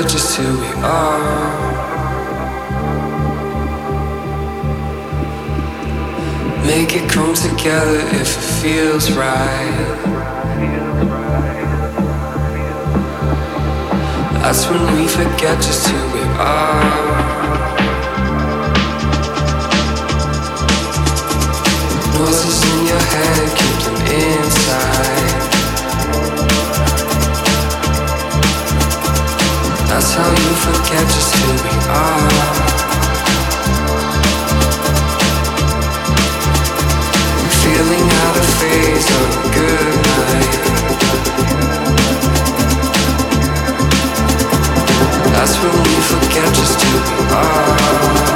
we forget just who we are. Make it come together if it feels right. That's when we forget just who we are. Noises in your head, keep them inside. That's how you forget just who we are. Feeling out of phase on a good night. That's when we forget just who we are.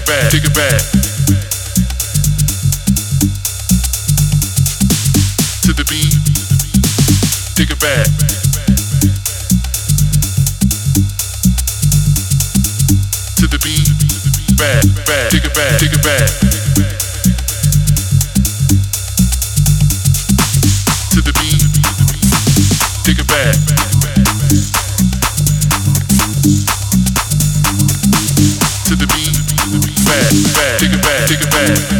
it back, take it back. To the beat, take it back. To the beat, back, back, take it back, take it back. Yeah.